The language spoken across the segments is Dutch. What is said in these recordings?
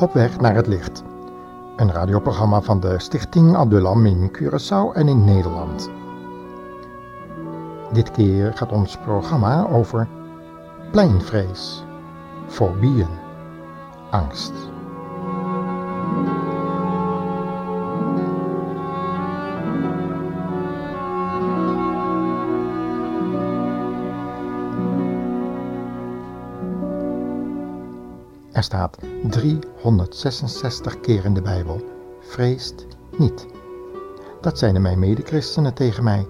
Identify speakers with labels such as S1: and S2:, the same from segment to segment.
S1: Op weg naar het licht. Een radioprogramma van de Stichting Abdullam in Curaçao en in Nederland. Dit keer gaat ons programma over pleinvrees, fobieën, angst. Er staat 366 keer in de Bijbel: vreest niet. Dat zeiden mijn medechristenen tegen mij.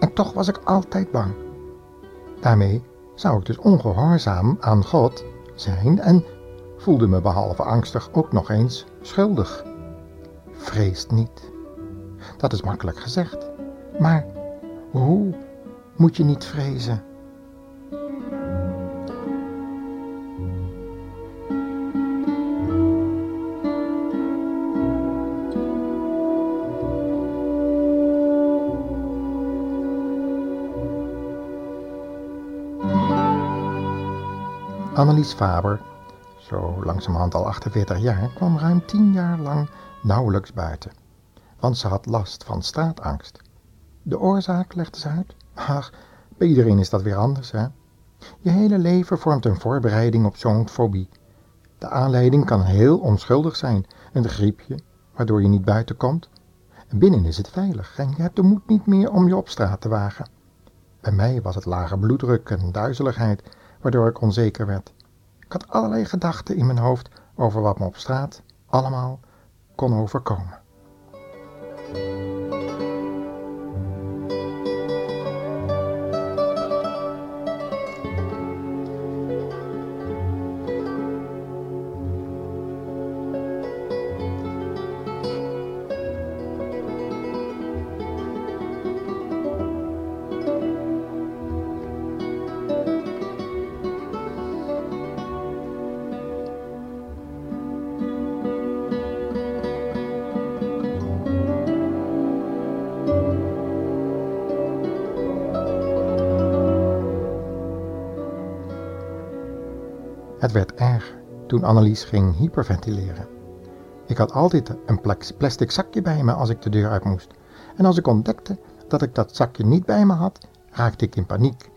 S1: En toch was ik altijd bang. Daarmee zou ik dus ongehoorzaam aan God zijn en voelde me behalve angstig ook nog eens schuldig. Vreest niet. Dat is makkelijk gezegd. Maar hoe moet je niet vrezen? Annelies Faber, zo langzamerhand al 48 jaar, kwam ruim 10 jaar lang nauwelijks buiten. Want ze had last van straatangst. De oorzaak legde ze uit. Ach, bij iedereen is dat weer anders, hè? Je hele leven vormt een voorbereiding op zo'n fobie. De aanleiding kan heel onschuldig zijn, een griepje, waardoor je niet buiten komt. Binnen is het veilig en je hebt de moed niet meer om je op straat te wagen. Bij mij was het lage bloeddruk en duizeligheid, waardoor ik onzeker werd. Ik had allerlei gedachten in mijn hoofd over wat me op straat allemaal kon overkomen. Het werd erger toen Annelies ging hyperventileren. Ik had altijd een plastic zakje bij me als ik de deur uit moest. En als ik ontdekte dat ik dat zakje niet bij me had, raakte ik in paniek.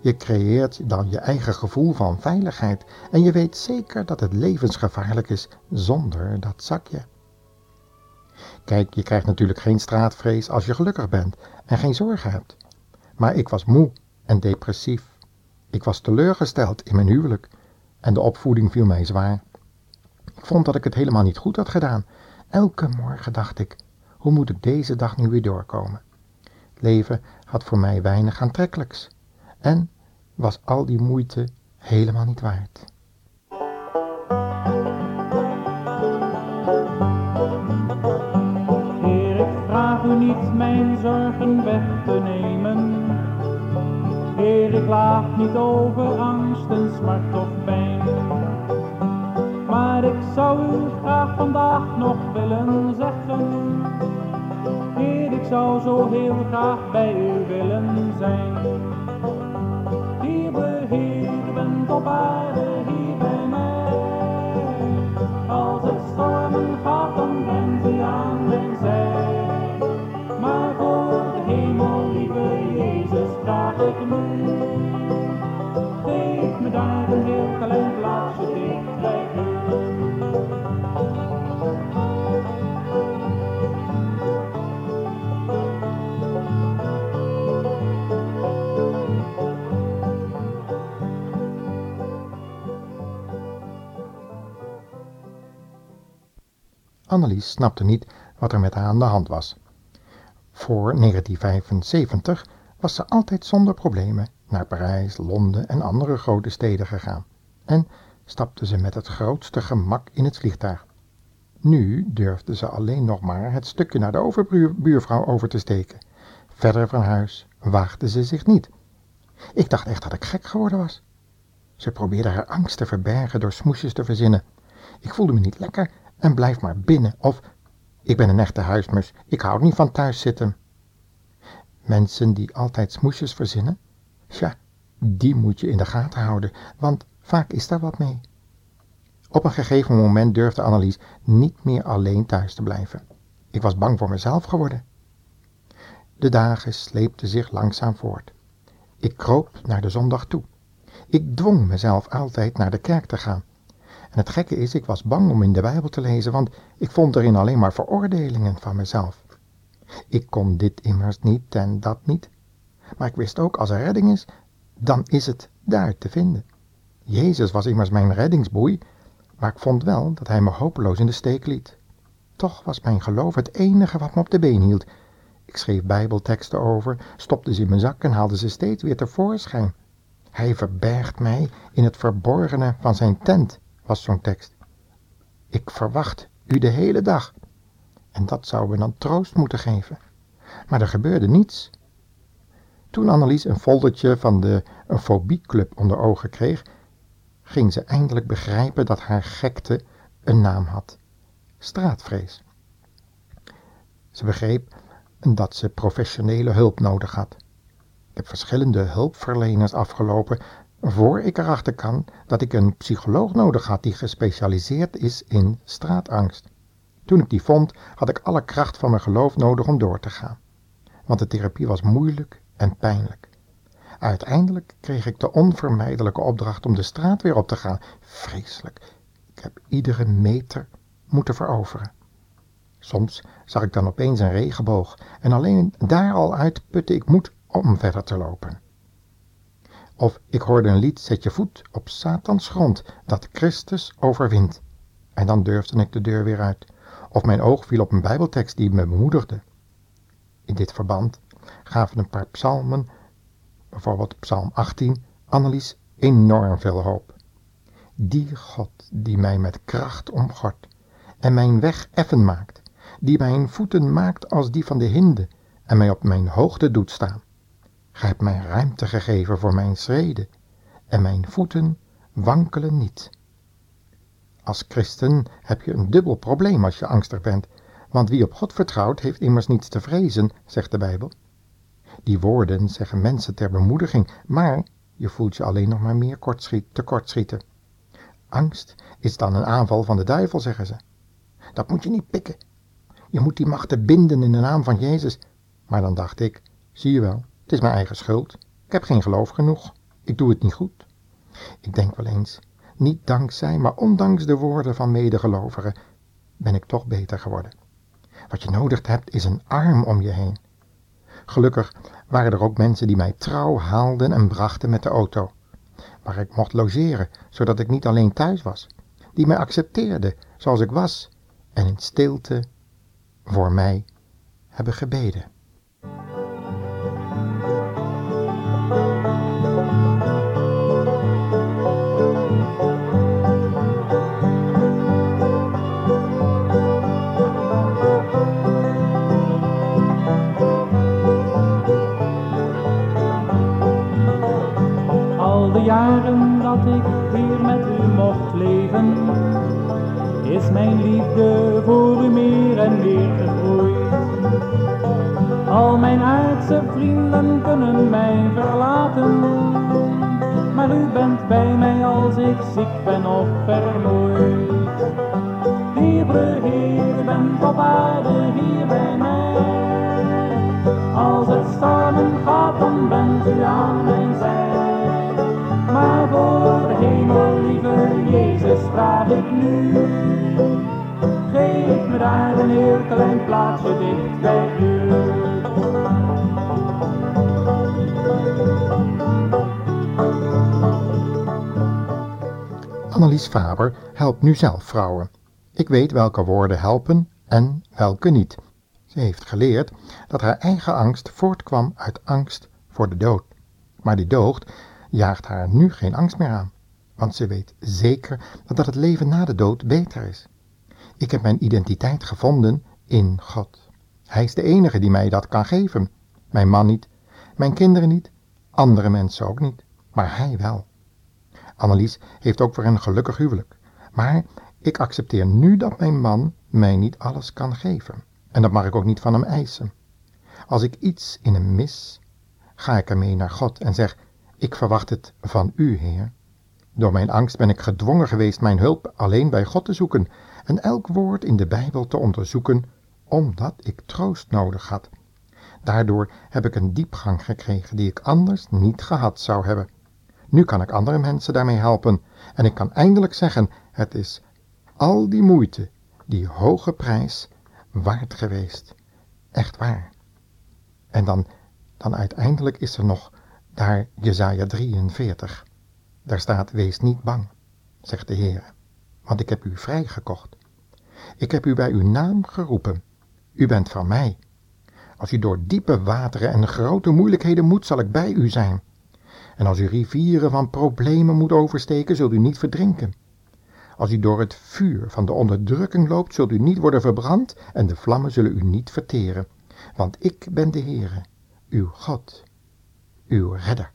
S1: Je creëert dan je eigen gevoel van veiligheid en je weet zeker dat het levensgevaarlijk is zonder dat zakje. Kijk, je krijgt natuurlijk geen straatvrees als je gelukkig bent en geen zorgen hebt. Maar ik was moe en depressief. Ik was teleurgesteld in mijn huwelijk en de opvoeding viel mij zwaar. Ik vond dat ik het helemaal niet goed had gedaan. Elke morgen dacht ik, hoe moet ik deze dag nu weer doorkomen? Leven had voor mij weinig aantrekkelijks en was al die moeite helemaal niet waard.
S2: Heer, ik vraag u niet mijn zorgen weg te nemen. Heer, ik laag niet over angst en smart of pijn. Maar ik zou u graag vandaag nog willen zeggen. Heer, ik zou zo heel graag bij u willen zijn. Hier de Heer bent op aarde,
S1: Annelies snapte niet wat er met haar aan de hand was. Voor 1975 was ze altijd zonder problemen naar Parijs, Londen en andere grote steden gegaan en stapte ze met het grootste gemak in het vliegtuig. Nu durfde ze alleen nog maar het stukje naar de overbuurvrouw over te steken. Verder van huis waagde ze zich niet. Ik dacht echt dat ik gek geworden was. Ze probeerde haar angst te verbergen door smoesjes te verzinnen. Ik voelde me niet lekker en blijf maar binnen of ik ben een echte huismus, ik hou niet van thuiszitten. Mensen die altijd smoesjes verzinnen, ja, die moet je in de gaten houden, want vaak is daar wat mee. Op een gegeven moment durfde Annelies niet meer alleen thuis te blijven. Ik was bang voor mezelf geworden. De dagen sleepten zich langzaam voort. Ik kroop naar de zondag toe. Ik dwong mezelf altijd naar de kerk te gaan. En het gekke is, ik was bang om in de Bijbel te lezen, want ik vond erin alleen maar veroordelingen van mezelf. Ik kon dit immers niet en dat niet. Maar ik wist ook, als er redding is, dan is het daar te vinden. Jezus was immers mijn reddingsboei, maar ik vond wel dat hij me hopeloos in de steek liet. Toch was mijn geloof het enige wat me op de been hield. Ik schreef bijbelteksten over, stopte ze in mijn zak en haalde ze steeds weer tevoorschijn. Hij verbergt mij in het verborgene van zijn tent, was zo'n tekst. Ik verwacht u de hele dag. En dat zou me dan troost moeten geven. Maar er gebeurde niets. Toen Annelies een foldertje van de fobieclub onder ogen kreeg, ging ze eindelijk begrijpen dat haar gekte een naam had. Straatvrees. Ze begreep dat ze professionele hulp nodig had. Ik heb verschillende hulpverleners afgelopen voor ik erachter kan dat ik een psycholoog nodig had die gespecialiseerd is in straatangst. Toen ik die vond, had ik alle kracht van mijn geloof nodig om door te gaan. Want de therapie was moeilijk en pijnlijk. Uiteindelijk kreeg ik de onvermijdelijke opdracht om de straat weer op te gaan. Vreselijk. Ik heb iedere meter moeten veroveren. Soms zag ik dan opeens een regenboog en alleen daar al uit putte ik moed om verder te lopen. Of ik hoorde een lied, zet je voet op Satans grond, dat Christus overwint. En dan durfde ik de deur weer uit. Of mijn oog viel op een bijbeltekst die me bemoedigde. In dit verband gaven een paar psalmen, bijvoorbeeld psalm 18, Annelies enorm veel hoop. Die God die mij met kracht omgort en mijn weg effen maakt, die mijn voeten maakt als die van de hinde en mij op mijn hoogte doet staan. Gij hebt mij ruimte gegeven voor mijn schreden en mijn voeten wankelen niet. Als christen heb je een dubbel probleem als je angstig bent, want wie op God vertrouwt heeft immers niets te vrezen, zegt de Bijbel. Die woorden zeggen mensen ter bemoediging, maar je voelt je alleen nog maar meer tekortschieten. Angst is dan een aanval van de duivel, zeggen ze. Dat moet je niet pikken. Je moet die machten binden in de naam van Jezus. Maar dan dacht ik, zie je wel, het is mijn eigen schuld. Ik heb geen geloof genoeg. Ik doe het niet goed. Ik denk wel eens, niet dankzij, maar ondanks de woorden van medegelovigen, ben ik toch beter geworden. Wat je nodig hebt is een arm om je heen. Gelukkig waren er ook mensen die mij trouw haalden en brachten met de auto, waar ik mocht logeren, zodat ik niet alleen thuis was, die mij accepteerden zoals ik was en in stilte voor mij hebben gebeden.
S2: Mijn aardse vrienden kunnen mij verlaten, maar u bent bij mij als ik ziek ben of vermoeid. Lieve Heer, bent op aarde hier bij mij. Als het stormen gaat, dan bent u aan mijn zij. Maar voor hemel, lieve Jezus, vraag ik nu. Geef me daar een heel klein plaatsje dicht bij u.
S1: Annelies Faber helpt nu zelf vrouwen. Ik weet welke woorden helpen en welke niet. Ze heeft geleerd dat haar eigen angst voortkwam uit angst voor de dood. Maar die dood jaagt haar nu geen angst meer aan, want ze weet zeker dat het leven na de dood beter is. Ik heb mijn identiteit gevonden in God. Hij is de enige die mij dat kan geven. Mijn man niet, mijn kinderen niet, andere mensen ook niet, maar hij wel. Annelies heeft ook weer een gelukkig huwelijk, maar ik accepteer nu dat mijn man mij niet alles kan geven. En dat mag ik ook niet van hem eisen. Als ik iets in hem mis, ga ik ermee naar God en zeg: Ik verwacht het van u, Heer. Door mijn angst ben ik gedwongen geweest mijn hulp alleen bij God te zoeken en elk woord in de Bijbel te onderzoeken, omdat ik troost nodig had. Daardoor heb ik een diepgang gekregen die ik anders niet gehad zou hebben. Nu kan ik andere mensen daarmee helpen en ik kan eindelijk zeggen, het is al die moeite, die hoge prijs, waard geweest. Echt waar. En dan, dan uiteindelijk is er nog daar Jezaja 43. Daar staat, wees niet bang, zegt de Heer, want ik heb u vrijgekocht. Ik heb u bij uw naam geroepen. U bent van mij. Als u door diepe wateren en grote moeilijkheden moet, zal ik bij u zijn. En als u rivieren van problemen moet oversteken, zult u niet verdrinken. Als u door het vuur van de onderdrukking loopt, zult u niet worden verbrand en de vlammen zullen u niet verteren. Want ik ben de Heere, uw God, uw redder.